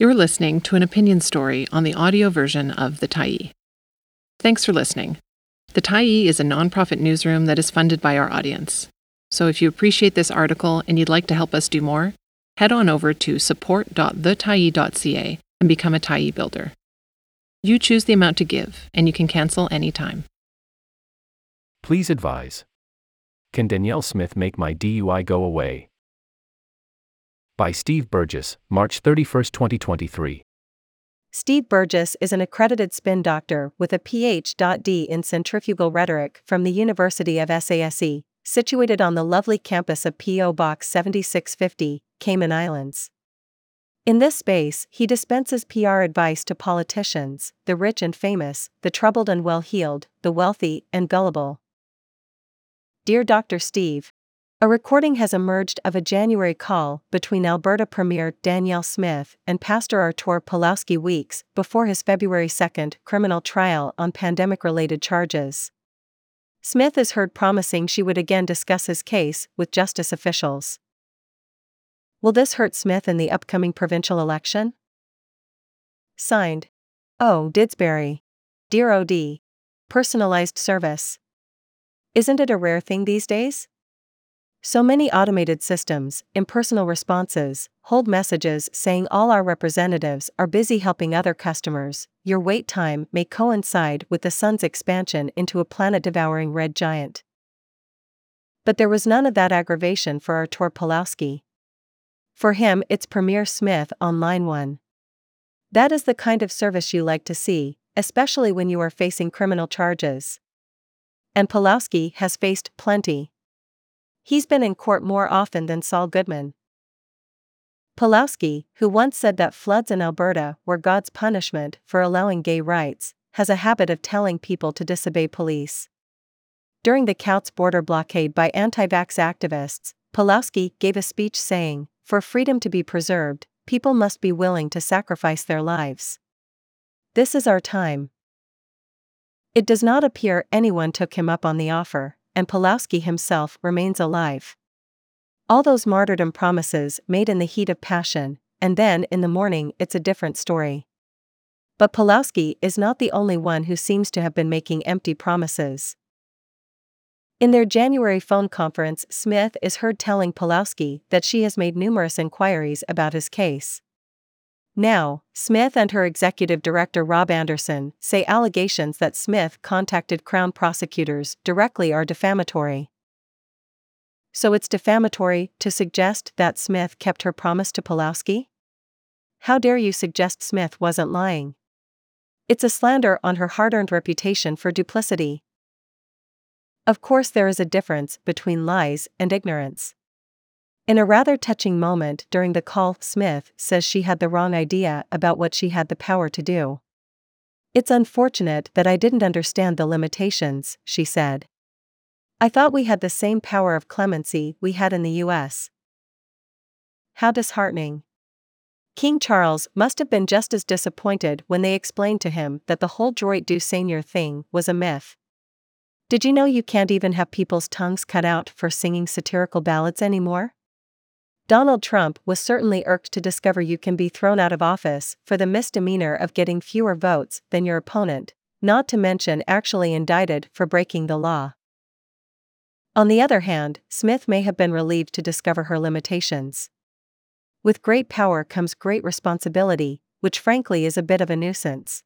You're listening to an opinion story on the audio version of The Tyee. Thanks for listening. The Tyee is a nonprofit newsroom that is funded by our audience. So if you appreciate this article and you'd like to help us do more, head on over to support.thetyee.ca and become a Tyee builder. You choose the amount to give, and you can cancel anytime. Please advise. Can Danielle Smith make my DUI go away? By Steve Burgess, March 31, 2023. Steve Burgess is an accredited spin doctor with a Ph.D. in centrifugal rhetoric from the University of SASE, situated on the lovely campus of P.O. Box 7650, Cayman Islands. In this space, he dispenses PR advice to politicians, the rich and famous, the troubled and well heeled, the wealthy and gullible. Dear Dr. Steve, a recording has emerged of a January call between Alberta Premier Danielle Smith and Pastor Artur Pawlowski weeks before his February 2 criminal trial on pandemic related charges. Smith is heard promising she would again discuss his case with justice officials. Will this hurt Smith in the upcoming provincial election? Signed. O. Didsbury. Dear OD. Personalized service. Isn't it a rare thing these days? So many automated systems, impersonal responses, hold messages saying all our representatives are busy helping other customers. Your wait time may coincide with the sun's expansion into a planet devouring red giant. But there was none of that aggravation for Artur Pawlowski. For him, it's Premier Smith on line one. That is the kind of service you like to see, especially when you are facing criminal charges. And Pawlowski has faced plenty. He's been in court more often than Saul Goodman. Pawlowski, who once said that floods in Alberta were God's punishment for allowing gay rights, has a habit of telling people to disobey police. During the Coutts border blockade by anti vax activists, Pawlowski gave a speech saying, For freedom to be preserved, people must be willing to sacrifice their lives. This is our time. It does not appear anyone took him up on the offer and Pawlowski himself remains alive. All those martyrdom promises made in the heat of passion, and then in the morning it's a different story. But Pawlowski is not the only one who seems to have been making empty promises. In their January phone conference, Smith is heard telling Pawlowski that she has made numerous inquiries about his case. Now, Smith and her executive director Rob Anderson say allegations that Smith contacted Crown prosecutors directly are defamatory. So it's defamatory to suggest that Smith kept her promise to Pawlowski? How dare you suggest Smith wasn't lying? It's a slander on her hard earned reputation for duplicity. Of course, there is a difference between lies and ignorance. In a rather touching moment during the call, Smith says she had the wrong idea about what she had the power to do. It's unfortunate that I didn't understand the limitations, she said. I thought we had the same power of clemency we had in the US. How disheartening. King Charles must have been just as disappointed when they explained to him that the whole droit du seigneur thing was a myth. Did you know you can't even have people's tongues cut out for singing satirical ballads anymore? Donald Trump was certainly irked to discover you can be thrown out of office for the misdemeanor of getting fewer votes than your opponent, not to mention actually indicted for breaking the law. On the other hand, Smith may have been relieved to discover her limitations. With great power comes great responsibility, which frankly is a bit of a nuisance.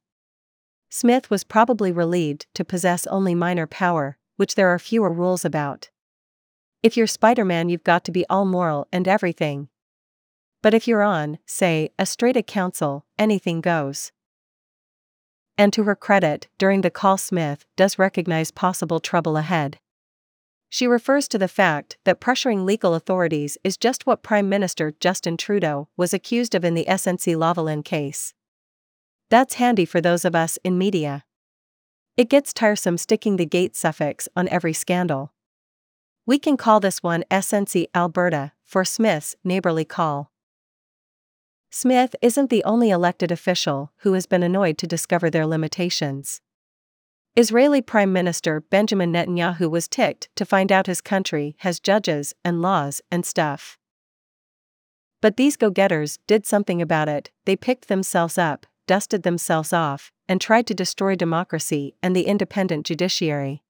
Smith was probably relieved to possess only minor power, which there are fewer rules about. If you're Spider Man, you've got to be all moral and everything. But if you're on, say, a strata council, anything goes. And to her credit, during the call, Smith does recognize possible trouble ahead. She refers to the fact that pressuring legal authorities is just what Prime Minister Justin Trudeau was accused of in the SNC Lavalin case. That's handy for those of us in media. It gets tiresome sticking the gate suffix on every scandal. We can call this one SNC Alberta, for Smith's neighborly call. Smith isn't the only elected official who has been annoyed to discover their limitations. Israeli Prime Minister Benjamin Netanyahu was ticked to find out his country has judges and laws and stuff. But these go getters did something about it, they picked themselves up, dusted themselves off, and tried to destroy democracy and the independent judiciary.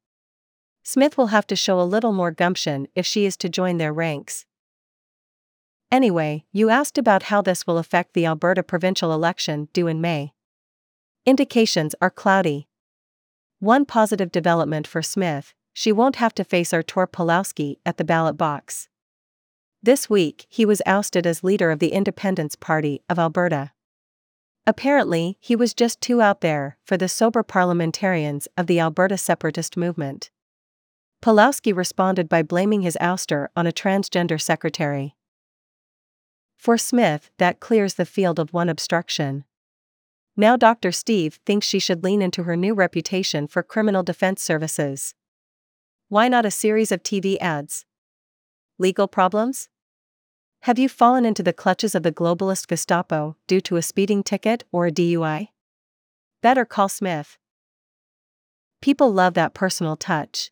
Smith will have to show a little more gumption if she is to join their ranks. Anyway, you asked about how this will affect the Alberta provincial election due in May. Indications are cloudy. One positive development for Smith she won't have to face Artur Pawlowski at the ballot box. This week, he was ousted as leader of the Independence Party of Alberta. Apparently, he was just too out there for the sober parliamentarians of the Alberta separatist movement. Pawlowski responded by blaming his ouster on a transgender secretary. For Smith, that clears the field of one obstruction. Now Dr. Steve thinks she should lean into her new reputation for criminal defense services. Why not a series of TV ads? Legal problems? Have you fallen into the clutches of the globalist Gestapo due to a speeding ticket or a DUI? Better call Smith. People love that personal touch.